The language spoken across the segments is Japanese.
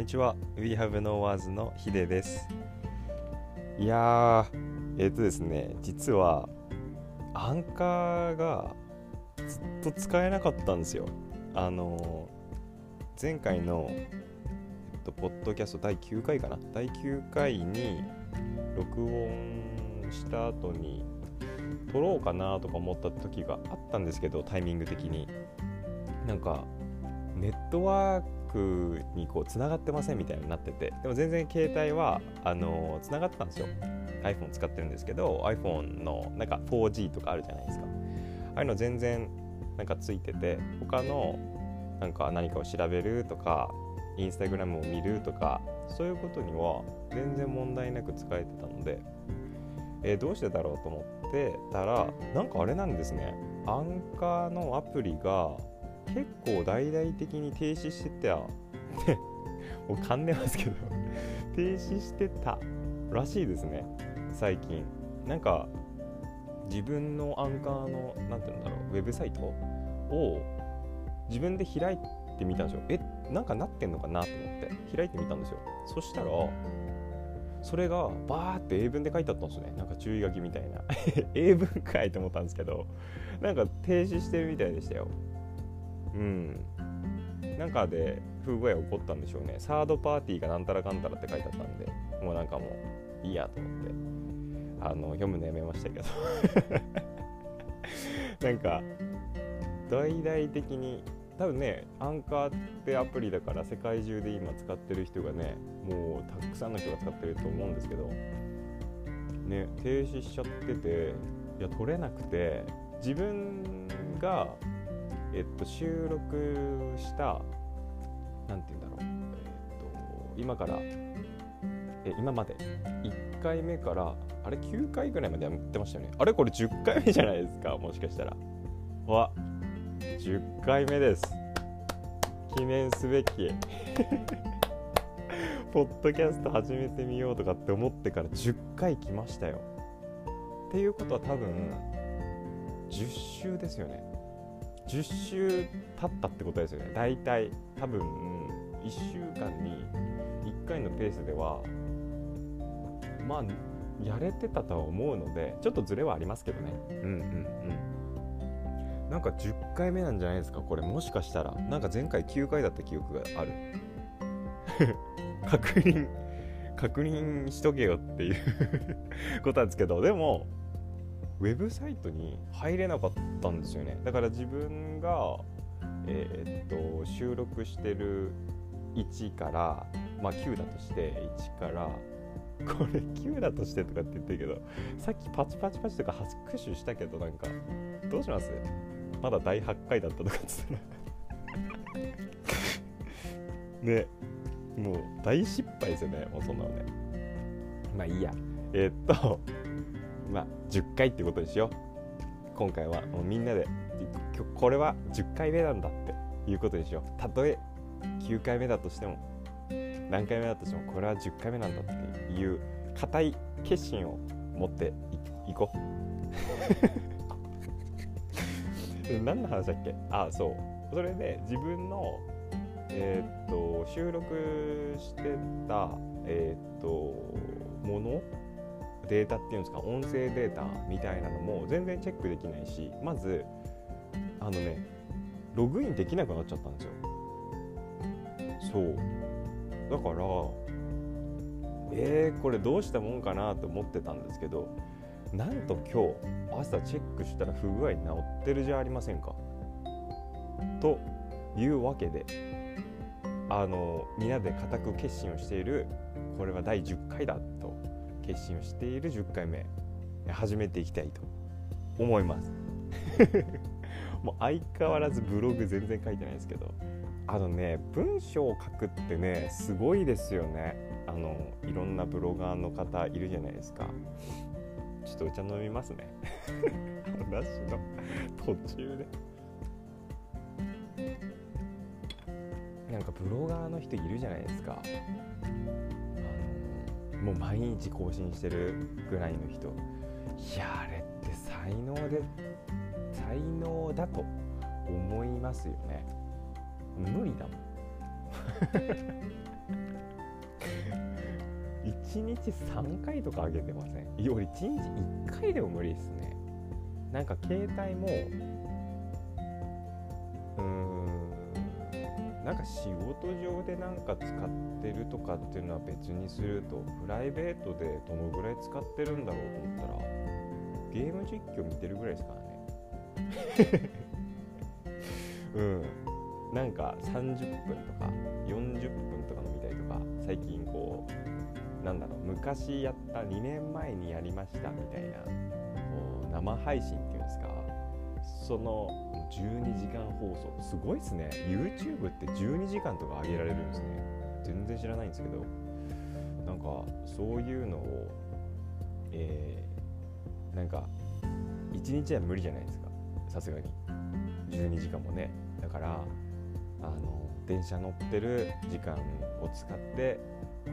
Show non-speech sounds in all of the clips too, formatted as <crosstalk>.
にちは。We Have No Words のヒデです。いやーえっ、ー、とですね実はアンカーがずっと使えなかったんですよ。あのー、前回の、えっと、ポッドキャスト第9回かな？第9回に録音した後に撮ろうかなとか思った時があったんですけどタイミング的に。なんかネットワーにこうつながってませんみたいになっててでも全然携帯はあのつながってたんですよ。iPhone 使ってるんですけど iPhone のなんか 4G とかあるじゃないですか。ああいうの全然なんかついてて他のなんか何かを調べるとかインスタグラムを見るとかそういうことには全然問題なく使えてたので、えー、どうしてだろうと思ってたらなんかあれなんですね。アンカーのアプリが結構大々的に停止してた。っ <laughs> てもう噛んでますけど。停止してたらしいですね最近。なんか自分のアンカーの何て言うんだろうウェブサイトを自分で開いてみたんですよ。えなんかなってんのかなと思って。開いてみたんですよ。そしたらそれがバーって英文で書いてあったんですね。なんか注意書きみたいな。<laughs> 英文かいと思ったんですけど。なんか停止してるみたいでしたようん。なんかで不具合起こったんでしょうね。サードパーティーがなんたらかんたらって書いてあったんでもうなんかもういいやと思って。あの読むのやめましたけど。<laughs> なんか大々的に多分ねアンカーってアプリだから世界中で今使ってる人がねもうたくさんの人が使ってると思うんですけどね停止しちゃってていや取れなくて自分がえっと、収録した何て言うんだろう、えっと、今からえ今まで。1回目からあれ9回ぐらいまでやってましたよね。あれこれ10回目じゃないですかもしかしたら。わ。10回目です。記念すべき。<laughs> ポッドキャスト始めてみようとかって思ってから10回来ましたよ。っていうことは多分10週ですよね。10週経ったってことですよね。大体多分1週間に1回のペースではまあやれてたとは思うのでちょっとズレはありますけどね。うんうんうん。なんか10回目なんじゃないですか？これもしかしたら。なんか前回9回だった記憶がある。<laughs> 確認確認しとけよっていう <laughs> ことなんですけど。でもウェブサイトに入れなかったんですよね。だから自分が、えー、っと収録してる1からまあ9だとして1からこれ9だとしてとかって言ってるけどさっきパチパチパチとか拍手したけどなんかどうします？まだ第8回だったとかっつったら。<laughs> ねもう大失敗ですよねもうそんなのね。まあいいや。えー、っとまあ、10回ってことにしよう。今回はもうみんなでこれは10回目なんだっていうことにしよう。たとえ9回目だとしても何回目だとしてもこれは10回目なんだっていう固い決心を持っていこう。<laughs> 何の話だっけ？ああそう。それで自分のえー、っと収録してたえー、っとものデータっていうんですか音声データみたいなのも全然チェックできないしまずあのねログインできなくなっちゃったんですよ。そう。だからえー、これどうしたもんかなと思ってたんですけどなんと今日朝チェックしたら不具合治ってるじゃありませんか。というわけであの皆で固く決心をしているこれは第10回だと決心をしている10回目始めていきたいと思います。<laughs> もう相変わらずブログ全然書いてないですけどあのね文章を書くってねすごいですよね。あのいろんなブロガーの方いるじゃないですか。ちょっとお茶飲みますね。<laughs> 話の途中で。なんかブロガーの人いるじゃないですか。もう毎日更新してるぐらいの人。いやあれって才能で才能だと思いますよね。無理だもん。<laughs> 1日3回とか上げてません？いや俺1日1回でも無理ですね。なんか携帯もうーんなんか仕事上でなんか使ってるとかっていうのは別にするとプライベートでどのぐらい使ってるんだろうと思ったらゲーム実況見てるぐらいですからね。<laughs> うん。なんか30分とか40分とかの見たりとか最近こうなんだろう昔やった2年前にやりましたみたいなこう生配信っていうんですかその12時間放送。すごいっすね。YouTube って12時間とか上げられるんですね。全然知らないんですけど。なんかそういうのをえー、なんか1日は無理じゃないですか。さすがに。12時間もね。だからあの電車乗ってる時間を使ってこ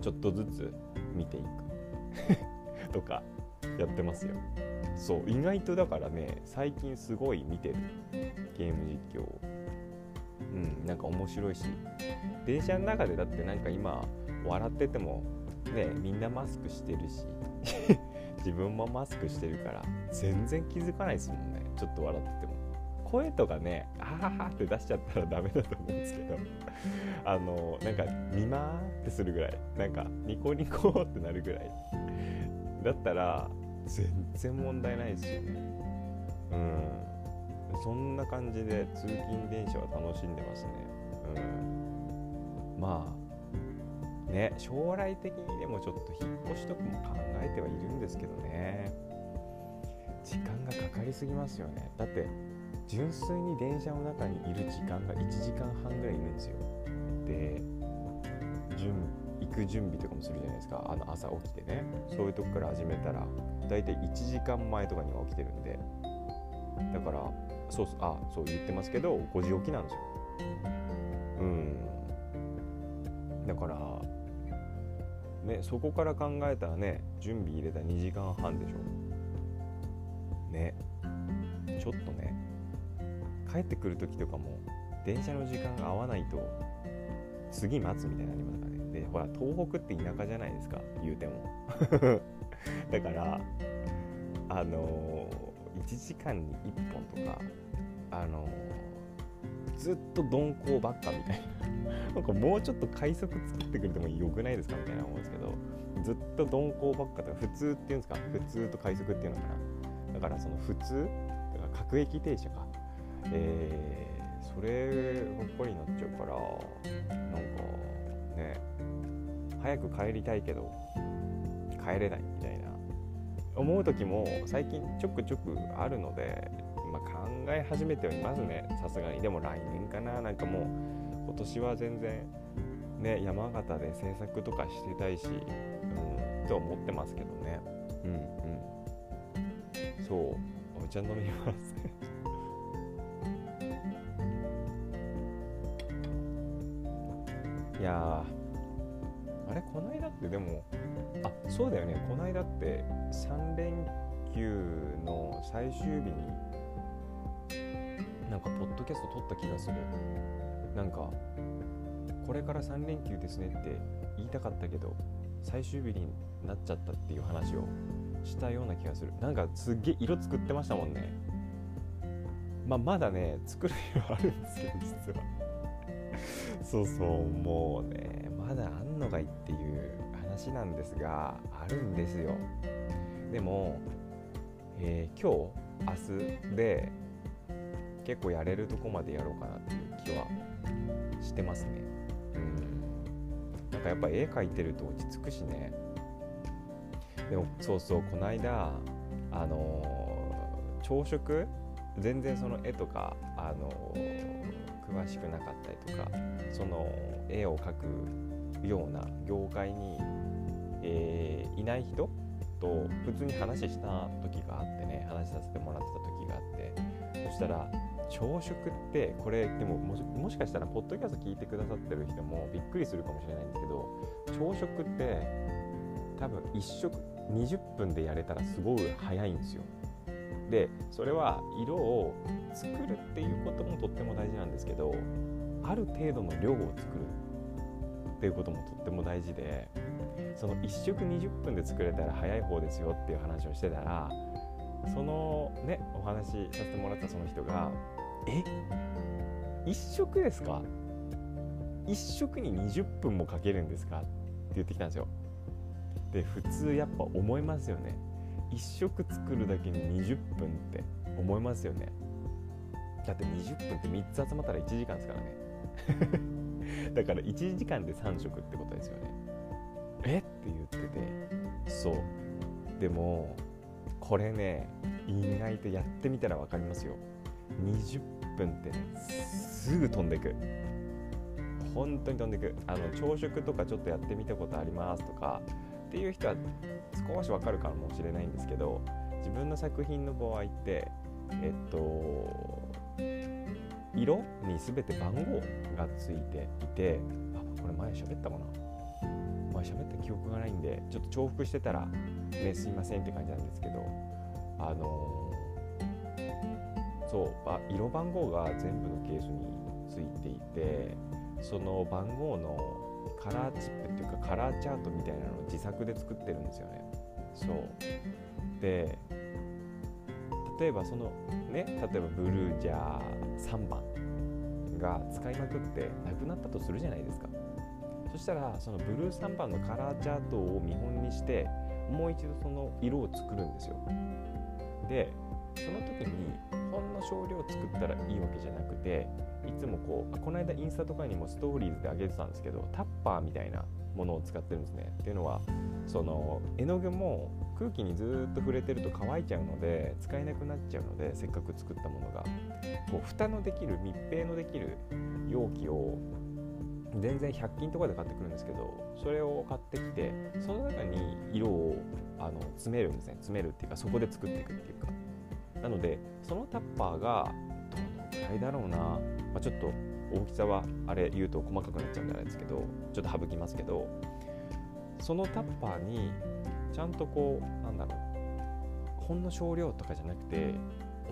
うちょっとずつ見ていく。<laughs> とか。やってますよ。そう意外とだからね最近すごい見てる。ゲーム実況うんなんか面白いし。電車の中でだってなんか今笑っててもねみんなマスクしてるし。<laughs> 自分もマスクしてるから全然気づかないですもんね。ちょっと笑ってても。声とかね「あはは」って出しちゃったらダメだと思うんですけど。<laughs> あのなんか「見まー」ってするぐらい。なんかニコニコってなるぐらい。だったら全然問題ないですよね。うん。そんな感じで通勤電車は楽しんでますね。うん。まあね将来的にでもちょっと引っ越しとかも考えてはいるんですけどね。時間がかかりすぎますよね。だって純粋に電車の中にいる時間が1時間半ぐらいいるんですよ。でく準備とかもするじゃないですか。あの朝起きてね。そういうとこから始めたら大体1時間前とかには起きてるんで。だからそうあそう言ってますけど5時起きなんですよ。うん。だからねそこから考えたらね準備入れた2時間半でしょ。ね。ちょっとね帰ってくる時とかも電車の時間が合わないと次待つみたいになりますからね。ほら東北って田舎じゃないですか言うても。<laughs> だからあのー、1時間に1本とかあのー、ずっと鈍行ばっかみたいな。<laughs> なんかもうちょっと快速作ってくれてもよくないですかみたいな思うんですけどずっと鈍行ばっかとか普通っていうんですか普通と快速っていうのかな。だからその普通だから各駅停車か。えー、そればっかりになっちゃうからなんかね早く帰りたいけど帰れないみたいな。思う時も最近ちょくちょくあるので、まあ、考え始めてはいますね。さすがに。でも来年かな。なんかもう今年は全然ね山形で制作とかしてたいしうんと思ってますけどね。うんうん。そう。お茶飲みます。<laughs> いやあれこの間ってでもあそうだよね。この間って3連休の最終日になんかポッドキャスト撮った気がする。なんかこれから3連休ですねって言いたかったけど最終日になっちゃったっていう話をしたような気がする。なんかすっげえ色作ってましたもんね。まあまだね作る色あるんですけど実は。<laughs> そうそうもうねまだあんのかいっていう話なんですがあるんですよ。でも、えー、今日明日で結構やれるとこまでやろうかなっていう気はしてますね。うん。なんかやっぱ絵描いてると落ち着くしね。でもそうそうこの間あのー、朝食？全然その絵とかあのー詳しくなかったりとかその絵を描くような業界に、えー、いない人と普通に話した時があってね話させてもらってた時があってそしたら朝食ってこれでももしかしたらポッドキャスト聞いてくださってる人もびっくりするかもしれないんですけど朝食って多分1食20分でやれたらすごい早いんですよ。でそれは色を作るっていうこともとっても大事なんですけどある程度の量を作るっていうこともとっても大事でその1食20分で作れたら早い方ですよっていう話をしてたらそのねお話しさせてもらったその人が「え1食ですか ?1 食に20分もかけるんですか?」って言ってきたんですよ。で普通やっぱ思いますよね。1食作るだけに20分って思いますよね。だって20分って3つ集まったら1時間ですからね。<laughs> だから1時間で3食ってことですよね。え？って言っててそうでもこれね意外とやってみたら分かりますよ20分ってねすぐ飛んでく本当に飛んでくあの朝食とかちょっとやってみたことありますとかっていう人は少し分かるかもしれないんですけど自分の作品の場合ってえっと色に全て番号がついていてあこれ前喋ったかな？前喋った記憶がないんでちょっと重複してたらねすいませんって感じなんですけどあのー、そうあ色番号が全部のケースについていてその番号のカラーチップっていうかカラーチャートみたいなのを自作で作ってるんですよね。そう。で例えばそのね例えばブルージャー3番が使いまくってなくなったとするじゃないですか。そしたらそのブルー3番のカラーチャートを見本にしてもう一度その色を作るんですよ。でその時にほんの少量作ったらいいわけじゃなくていつもこうこの間インスタとかにもストーリーズで上げてたんですけどタッパーみたいなものを使ってるんですね。っていうのはその絵の具も空気にずっと触れてると乾いちゃうので使えなくなっちゃうのでせっかく作ったものが。こう蓋のできる密閉のできる容器を全然100均とかで買ってくるんですけどそれを買ってきてその中に色をあの詰めるんですね。詰めるっていうかそこで作っていくっていうか。なのでそのタッパーがどのくらいだろうな、まあ、ちょっと大きさはあれ言うと細かくなっちゃうんじゃないですけどちょっと省きますけどそのタッパーにちゃんとこうなんだろうほんの少量とかじゃなくて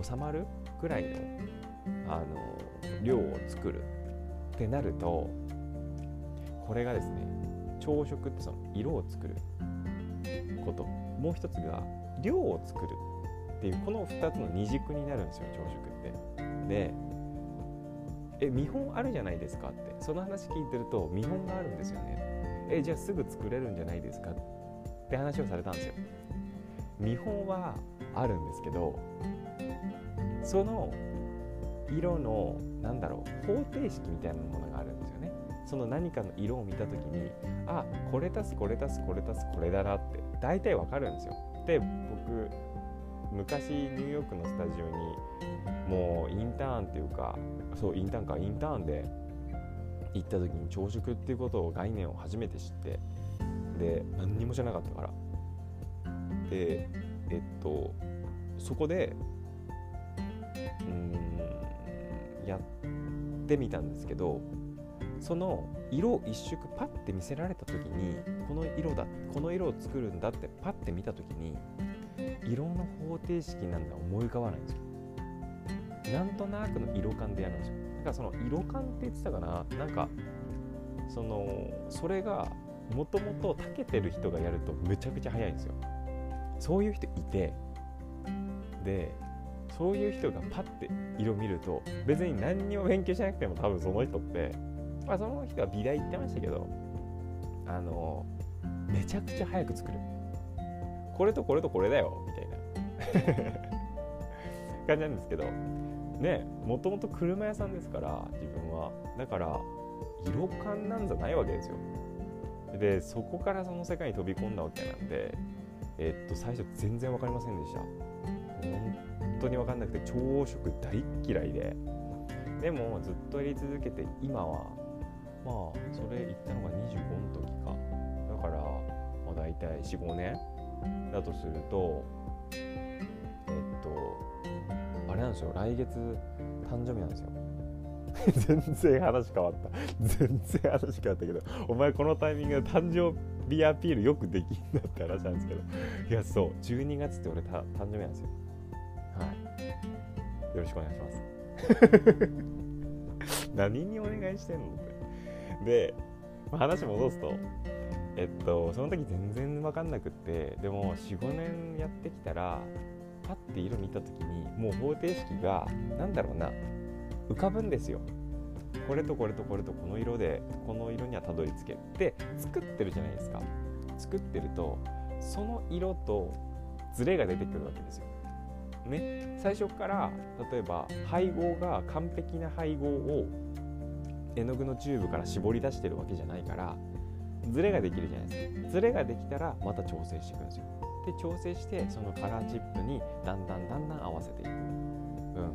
収まるぐらいのあの量を作るってなるとこれがですね朝食ってその色を作ることもう一つが量を作るっていうこの2つの二軸になるんですよ朝食って。でえ見本あるじゃないですかって。その話聞いてると見本があるんですよね。えじゃあすぐ作れるんじゃないですかって話をされたんですよ。見本はあるんですけどその色のなんだろう方程式みたいなものがあるんですよね。その何かの色を見た時にあこれ足すこれ足すこれ足すこれだなって大体わかるんですよ。で僕昔ニューヨークのスタジオにもうインターンっていうかそうインターンかインターンで行った時に朝食っていうことを概念を初めて知ってで何にも知らなかったから。でえっとそこでうんやってみたんですけどその色を一色パッて見せられた時にこの色だこの色を作るんだってパッて見た時に色の方程式なんだ思い浮かばないんですよ。なんとなくの色感でやるんですよ。だからその色感って言ってたかななんかそのそれがもともと長けてる人がやるとめちゃくちゃ早いんですよ。そういう人いてでそういう人がパッて色見ると別に何にも勉強しなくても多分その人ってまあその人は美大行ってましたけどあのめちゃくちゃ早く作るこれとこれとこれだよみたいな。<laughs> 感じなんですけどねもともと車屋さんですから自分は。だから色感なんじゃないわけですよ。でそこからその世界に飛び込んだわけなんでえっと最初全然分かりませんでした。本当に分かんなくて朝食大嫌いで。でもずっとやり続けて今はまあそれ言ったのが25の時か。だから、まあ、大体45年だとするとえっとあれなんですよ来月誕生日なんですよ。<laughs> 全然話変わった。全然話変わったけどお前このタイミングで誕生日アピールよくできんだって話なんですけど。いやそう12月って俺た誕生日なんですよ。はい。よろしくお願いします。<laughs> 何にお願いしてんのって。で話戻すとえっとその時全然分かんなくってでも45年やってきたらパッて色見た時にもう方程式が何だろうな浮かぶんですよ。これとこれとこれとこの色でこの色にはたどり着ける。で作ってるじゃないですか。作ってるとその色とズレが出てくるわけですよ。ね、最初から例えば配合が完璧な配合を絵の具のチューブから絞り出してるわけじゃないからズレができるじゃないですか。ズレができたらまた調整していくんですよ。で調整してそのカラーチップにだんだんだんだん合わせていく。うん。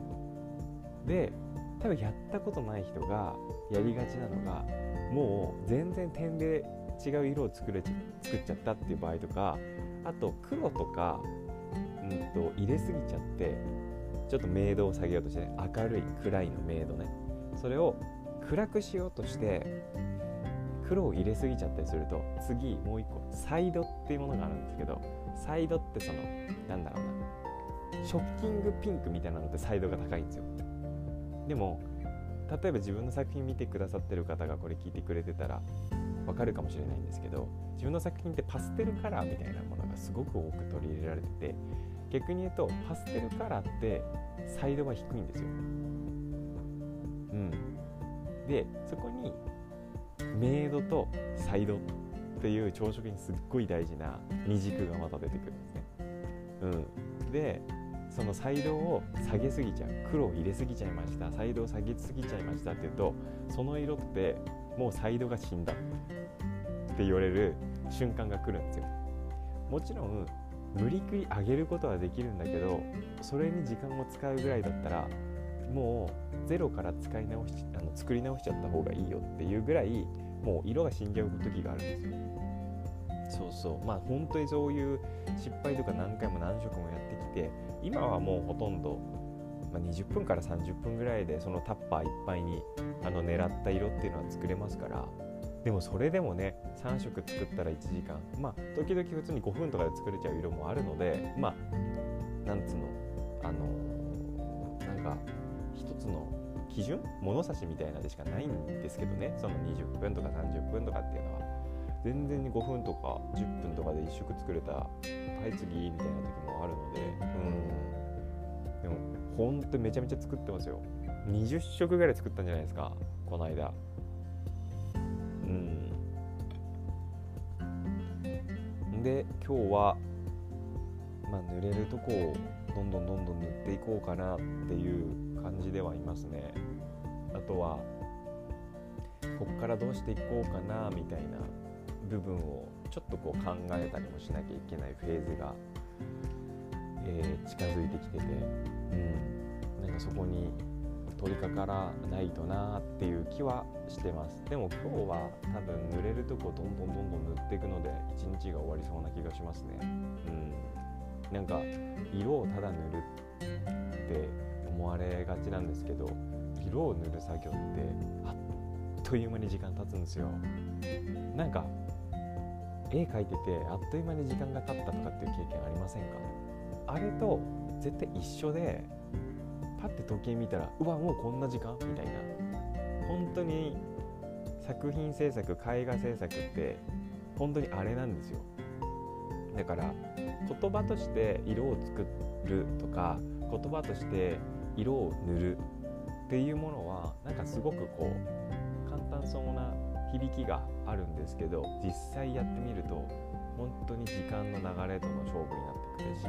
で多分やったことない人がやりがちなのがもう全然点で違う色を作れ作っちゃったっていう場合とかあと黒とか、うんと、入れすぎちゃってちょっと明度を下げようとして、ね、明るい暗いの明度ね。それを暗くしようとして黒を入れすぎちゃったりすると次もう一個サイドっていうものがあるんですけどサイドってそのなんだろうなショッキングピンクみたいなのってサイドが高いんですよでも例えば自分の作品見てくださってる方がこれ聞いてくれてたらわかるかもしれないんですけど自分の作品ってパステルカラーみたいなものがすごく多く取り入れられてて逆に言うとパステルカラーってサイドが低いんですよ。うん、でそこにメイドとサイドっていう朝食にすっごい大事な二軸がまた出てくるんですね。うん、でそのサイドを下げすぎちゃう。黒を入れすぎちゃいました。サイドを下げすぎちゃいましたっていうとその色ってもうサイドが死んだって言われる瞬間が来るんですよ。もちろん無理くり上げることはできるんだけどそれに時間を使うぐらいだったらもうゼロから使い直しあの作り直しちゃった方がいいよっていうぐらいもう色が死んじゃう時があるんですよ。そうそう。まあ本当にそういう失敗とか何回も何色もやってきて今はもうほとんど、まあ、20分から30分ぐらいでそのタッパーいっぱいにあの狙った色っていうのは作れますから。でもそれでもね3色作ったら1時間。まあ時々普通に5分とかで作れちゃう色もあるのでまあなんつうの基準物差しみたいなでしかないんですけどね。その20分とか30分とかっていうのは。全然に5分とか10分とかで1色作れたはい次みたいな時もあるので。うん。でもほんとめちゃめちゃ作ってますよ。20色ぐらい作ったんじゃないですかこの間。うん。で今日はまあ濡れるとこをどんどんどんどん塗っていこうかなっていう感じではいますね。あとはこっからどうしていこうかなみたいな部分をちょっとこう考えたりもしなきゃいけないフェーズが、えー、近づいてきてて、うん、なんかそこに取り掛からないとなっていう気はしてます。でも今日は多分濡れるとこどんどんどんどん塗っていくので一日が終わりそうな気がしますね。うん。なんか色をただ塗るって思われがちなんですけど色を塗る作業ってあっという間に時間経つんですよ。なんか絵描いててあっという間に時間が経ったとかっていう経験ありませんか？あれと絶対一緒でパッて時計見たらうわもうこんな時間？みたいな。本当に作品制作絵画制作って本当にあれなんですよ。だから言葉として色を作るとか言葉として色を塗るっていうものはなんかすごくこう簡単そうな響きがあるんですけど実際やってみると本当に時間の流れとの勝負になってくるし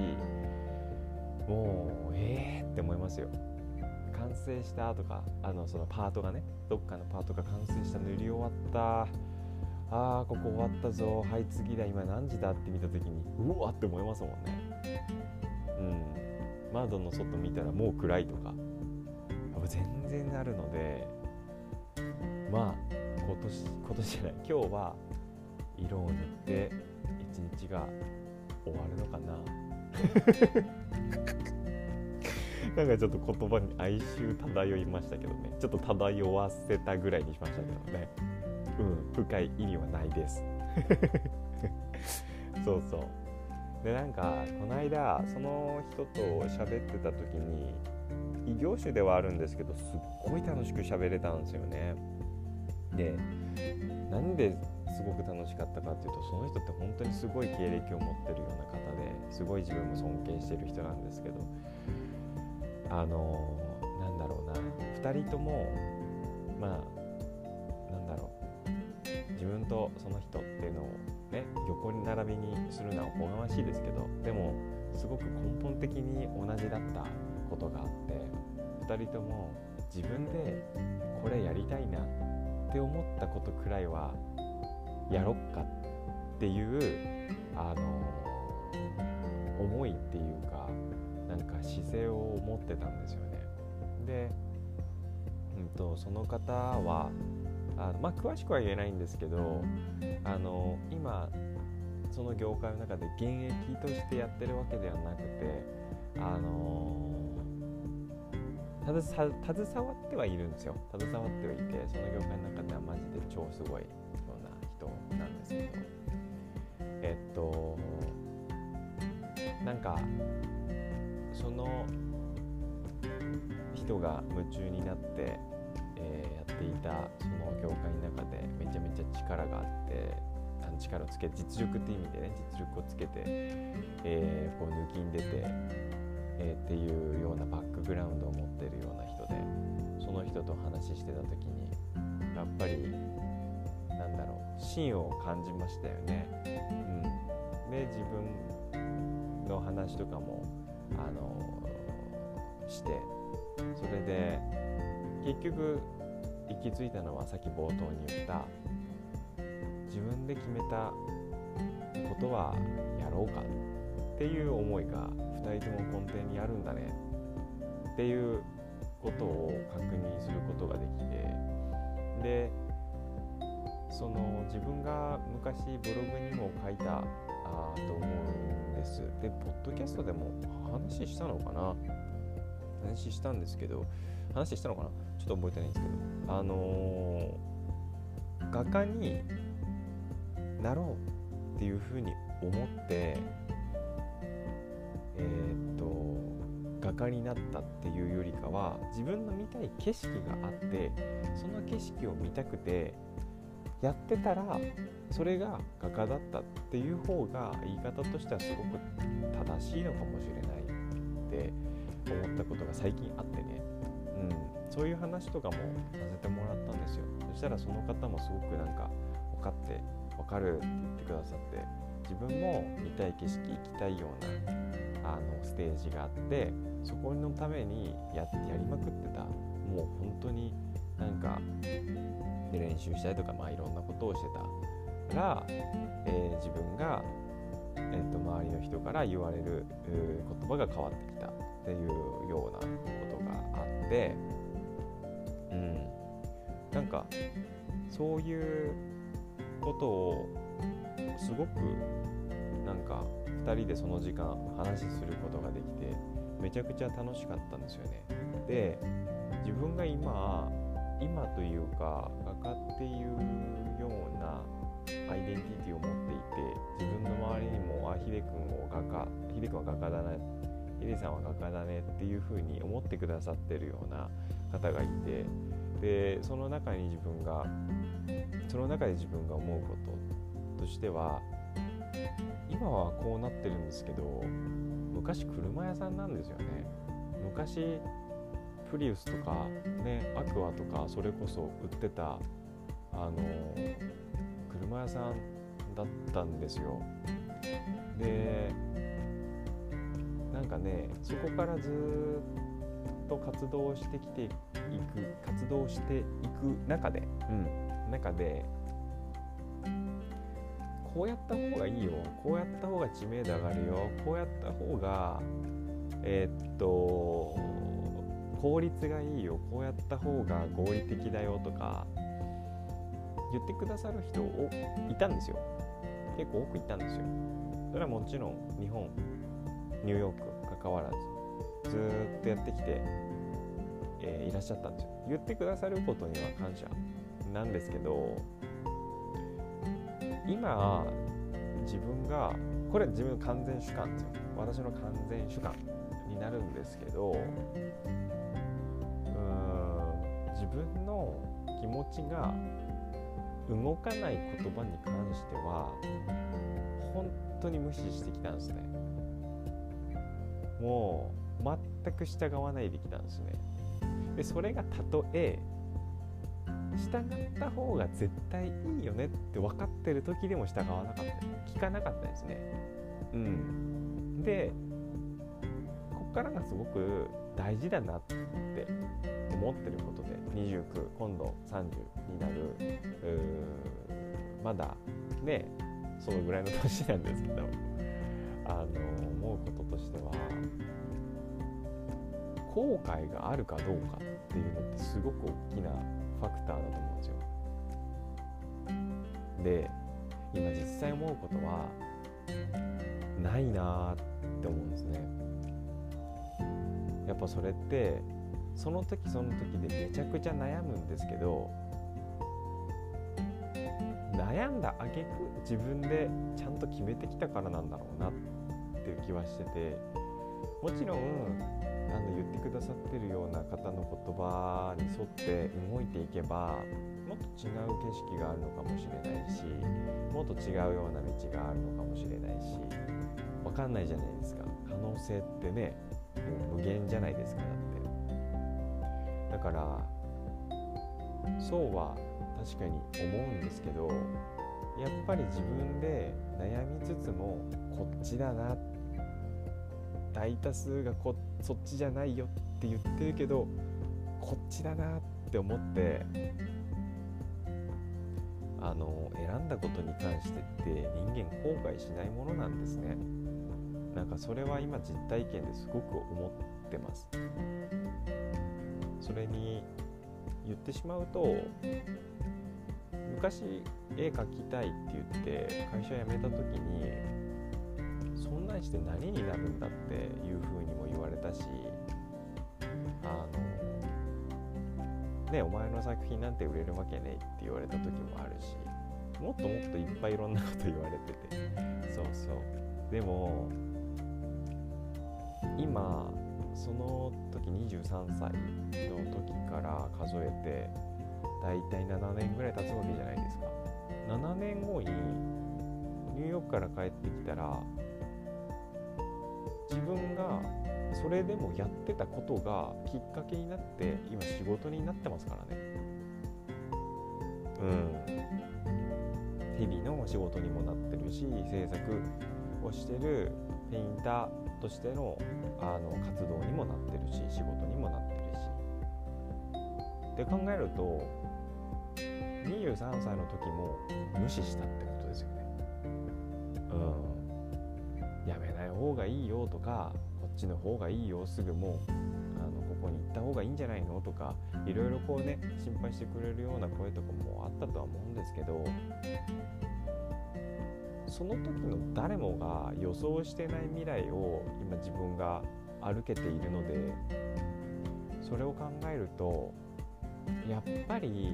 もうえーって思いますよ。完成したとかあのそのパートがねどっかのパートが完成した塗り終わった。あーここ終わったぞ。はい次だ。今何時だって見た時にうわって思いますもんね。うん。窓の外見たらもう暗いとか。全然あるのでまあ今年今年じゃない。今日は色を塗って一日が終わるのかな。<laughs> なんかちょっと言葉に哀愁漂いましたけどね。ちょっと漂わせたぐらいにしましたけどね。うん深い意味はないです。<laughs> そうそう。でなんかこの間その人と喋ってた時に異業種ではあるんですけどすっごい楽しく喋れたんですよね。でなんですごく楽しかったかっていうとその人って本当にすごい経歴を持ってるような方ですごい自分も尊敬してる人なんですけどあのなんだろうな2人ともまあなんだろう自分とその人っていうのをね横に並びにするのはおこがましいですけどでもすごく根本的に同じだったことがあって2人とも自分でこれやりたいなって思ったことくらいはやろっかっていうあの思いっていうかなんか姿勢を持ってたんですよね。で、うんと、その方はあまあ詳しくは言えないんですけどあの今その業界の中で現役としてやってるわけではなくてあの携わってはいるんですよ。携わってはいてその業界の中ではマジで超すごいような人なんですけど。えっとなんかその人が夢中になって、えー、やっていたその業界の中でめちゃめちゃ力があってあの力をつけ実力っていう意味でね実力をつけて、えー、こう抜きん出てえー、っていうようなバックグラウンドを持ってるような人でその人と話してた時にやっぱりなんだろう芯を感じましたよね。うん、で自分の話とかもあのしてそれで結局行き着いたのはさっき冒頭に言った自分で決めたことはやろうかっていう思いが2人とも根底にあるんだね。っていうことを確認することができてでその自分が昔ブログにも書いたあと思うんです。でポッドキャストでも話したのかな？話したんですけど話したのかな？ちょっと覚えてないんですけど。あのー、画家になろうっていうふうに思ってえー、っと画家になったっていうよりかは自分の見たい景色があってその景色を見たくてやってたらそれが画家だったっていう方が言い方としてはすごく正しいのかもしれないって思ったことが最近あってね、そういう話とかもさせてもらったんですよ。そしたらその方もすごくなんか分かって分かるって言ってくださって自分も見たい景色行きたいようなあのステージがあってそこのためにやってやりまくってた。もう本当になんかで練習したりとか、まあ、いろんなことをしてた。ら、えー、自分が、えーと、周りの人から言われる、言葉が変わってきたっていうようなことがあってうんなんかそういうことをすごくなんか2人でその時間話することができてめちゃくちゃ楽しかったんですよね。で自分が今今というか画家っていうようなアイデンティティを持っていて自分の周りにもあヒデ君を画家ヒデ君は画家だねヒデさんは画家だねっていうふうに思ってくださってるような方がいてでその中に自分がその中で自分が思うこととしては今はこうなってるんですけど昔車屋さんなんですよね。昔プリウスとかねアクアとかそれこそ売ってたあの車屋さんだったんですよ。でなんかねそこからずっと活動してきていく活動していく中で、うん、中でこうやった方がいいよこうやった方が知名度上がるよこうやった方がえー、っと効率がいいよこうやった方が合理的だよとか言ってくださる人いたんですよ。結構多くいたんですよ。それはもちろん日本ニューヨーク関わらずずっとやってきて、えー、いらっしゃったんですよ。言ってくださることには感謝なんですけど今自分がこれ自分の完全主観ですよ。私の完全主観になるんですけどうーん自分の気持ちが動かない言葉に関しては本当に無視してきたんですね。もう全く従わないできたんですね。でそれがたとえ従った方が絶対いいよねって分かってる時でも従わなかった。聞かなかったですね。うん。でこっからがすごく大事だなって思ってることで29今度30になるまだねそのぐらいの年なんですけど。あの思うこととしては後悔があるかどうかっていうのってすごく大きなファクターだと思うんですよ。で今実際思うことはないなって思うんですね。やっぱそれってその時その時でめちゃくちゃ悩むんですけど悩んだ挙句自分でちゃんと決めてきたからなんだろうなっていう気はしててもちろんあの言ってくださってるような方の言葉に沿って動いていけばもっと違う景色があるのかもしれないしもっと違うような道があるのかもしれないし分かんないじゃないですか。可能性ってね無限じゃないですかだって。だからそうは確かに思うんですけどやっぱり自分で悩みつつもこっちだな大多数がこそっちじゃないよって言ってるけどこっちだなって思ってあの選んだことに関してって人間後悔しないものなんですね。なんかそれは今実体験ですごく思ってます。それに言ってしまうと昔絵描きたいって言って会社辞めた時にそんなんして何になるんだっていうふうにも言われたしあのねお前の作品なんて売れるわけねえって言われた時もあるしもっともっといっぱいいろんなこと言われてて。そうそう。でも今その時23歳の時から数えて大体7年ぐらい経つわけじゃないですか。7年後にニューヨークから帰ってきたら自分がそれでもやってたことがきっかけになって今仕事になってますからね。うん。日々の仕事にもなってるし制作をしてるペインターとしてのあの活動にもなってるし仕事にもなってるし。って考えると23歳の時も無視したってことですよね。うん。方がいいよとかこっちの方がいいよすぐもうあのここに行った方がいいんじゃないのとかいろいろこうね心配してくれるような声とかもあったとは思うんですけどその時の誰もが予想してない未来を今自分が歩けているのでそれを考えるとやっぱり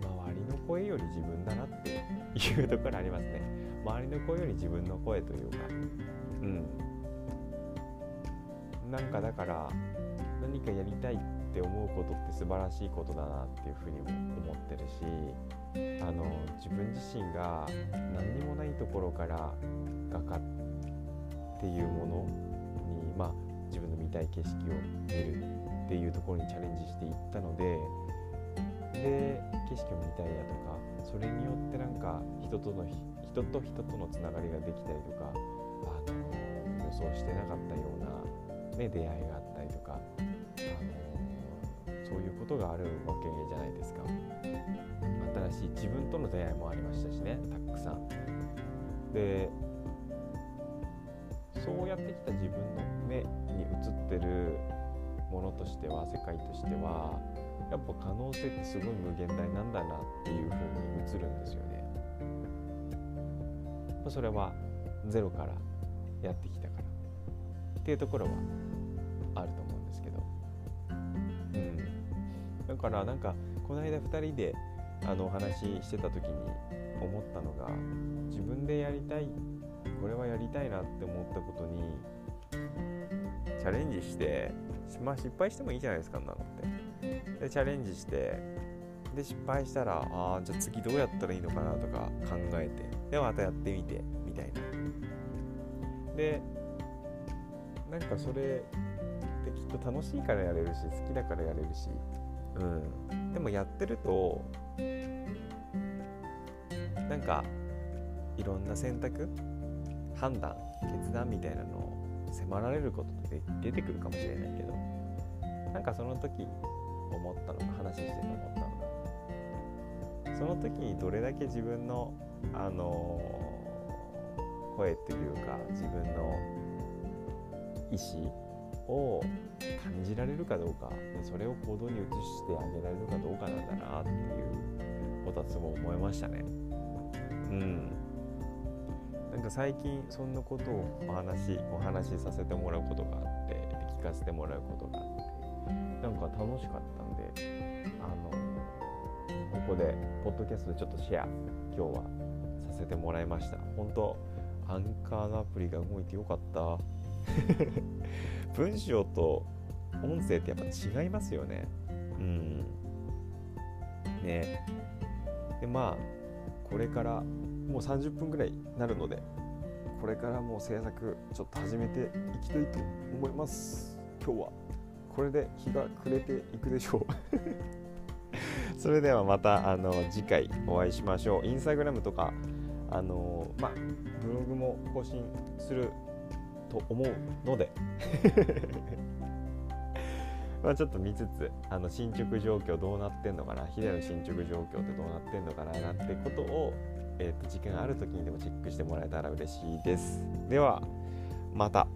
周りの声より自分だなっていうところありますね。周りの声より自分の声というか。うん。なんかだから何かやりたいって思うことって素晴らしいことだなっていうふうにも思ってるしあの自分自身が何にもないところから画家っていうものにまあ自分の見たい景色を見るっていうところにチャレンジしていったのでで景色を見たいだとかそれによってなんか人との人と人とのつながりができたりとかあの予想してなかったような、ね、出会いがあったりとか、あのそういうことがあるわけじゃないですか新しい自分との出会いもありましたしねたくさんでそうやってきた自分の目に映ってるものとしては世界としてはやっぱ可能性ってすごい無限大なんだなっていう風に映るんですよね。それはゼロからやってきたからっていうところはあると思うんですけど、うん、だからなんかこの間2人であのお話ししてた時に思ったのが自分でやりたいこれはやりたいなって思ったことにチャレンジしてまあ失敗してもいいじゃないですかなのって。でチャレンジしてで失敗したらああじゃあ次どうやったらいいのかなとか考えて。でまたやってみてみたいな。でなんかそれってきっと楽しいからやれるし好きだからやれるし。うん。でもやってるとなんかいろんな選択判断決断みたいなのを迫られることって出てくるかもしれないけどなんかその時思ったのが話してて思ったのがその時にどれだけ自分のあの、声っていうか自分の意思を感じられるかどうかでそれを行動に移してあげられるかどうかなんだなっていうことはすごい思いましたね。うんなんか最近そんなことをお話お話しさせてもらうことがあって聞かせてもらうことがあってなんか楽しかったんであのここでポッドキャストでちょっとシェア今日はせてもらいました。本当アンカーのアプリが動いてよかった。<laughs> 文章と音声ってやっぱ違いますよね。うん。ね。でまあこれからもう30分ぐらいになるのでこれからもう制作ちょっと始めていきたいと思います。今日は。これで日が暮れていくでしょう。<laughs> それではまたあの次回お会いしましょう。インスタグラムとかあのまあブログも更新すると思うので <laughs> まちょっと見つつあの進捗状況どうなってんのかなヒデの進捗状況ってどうなってんのかななんてことをえーと、時間ある時にでもチェックしてもらえたら嬉しいです。ではまた。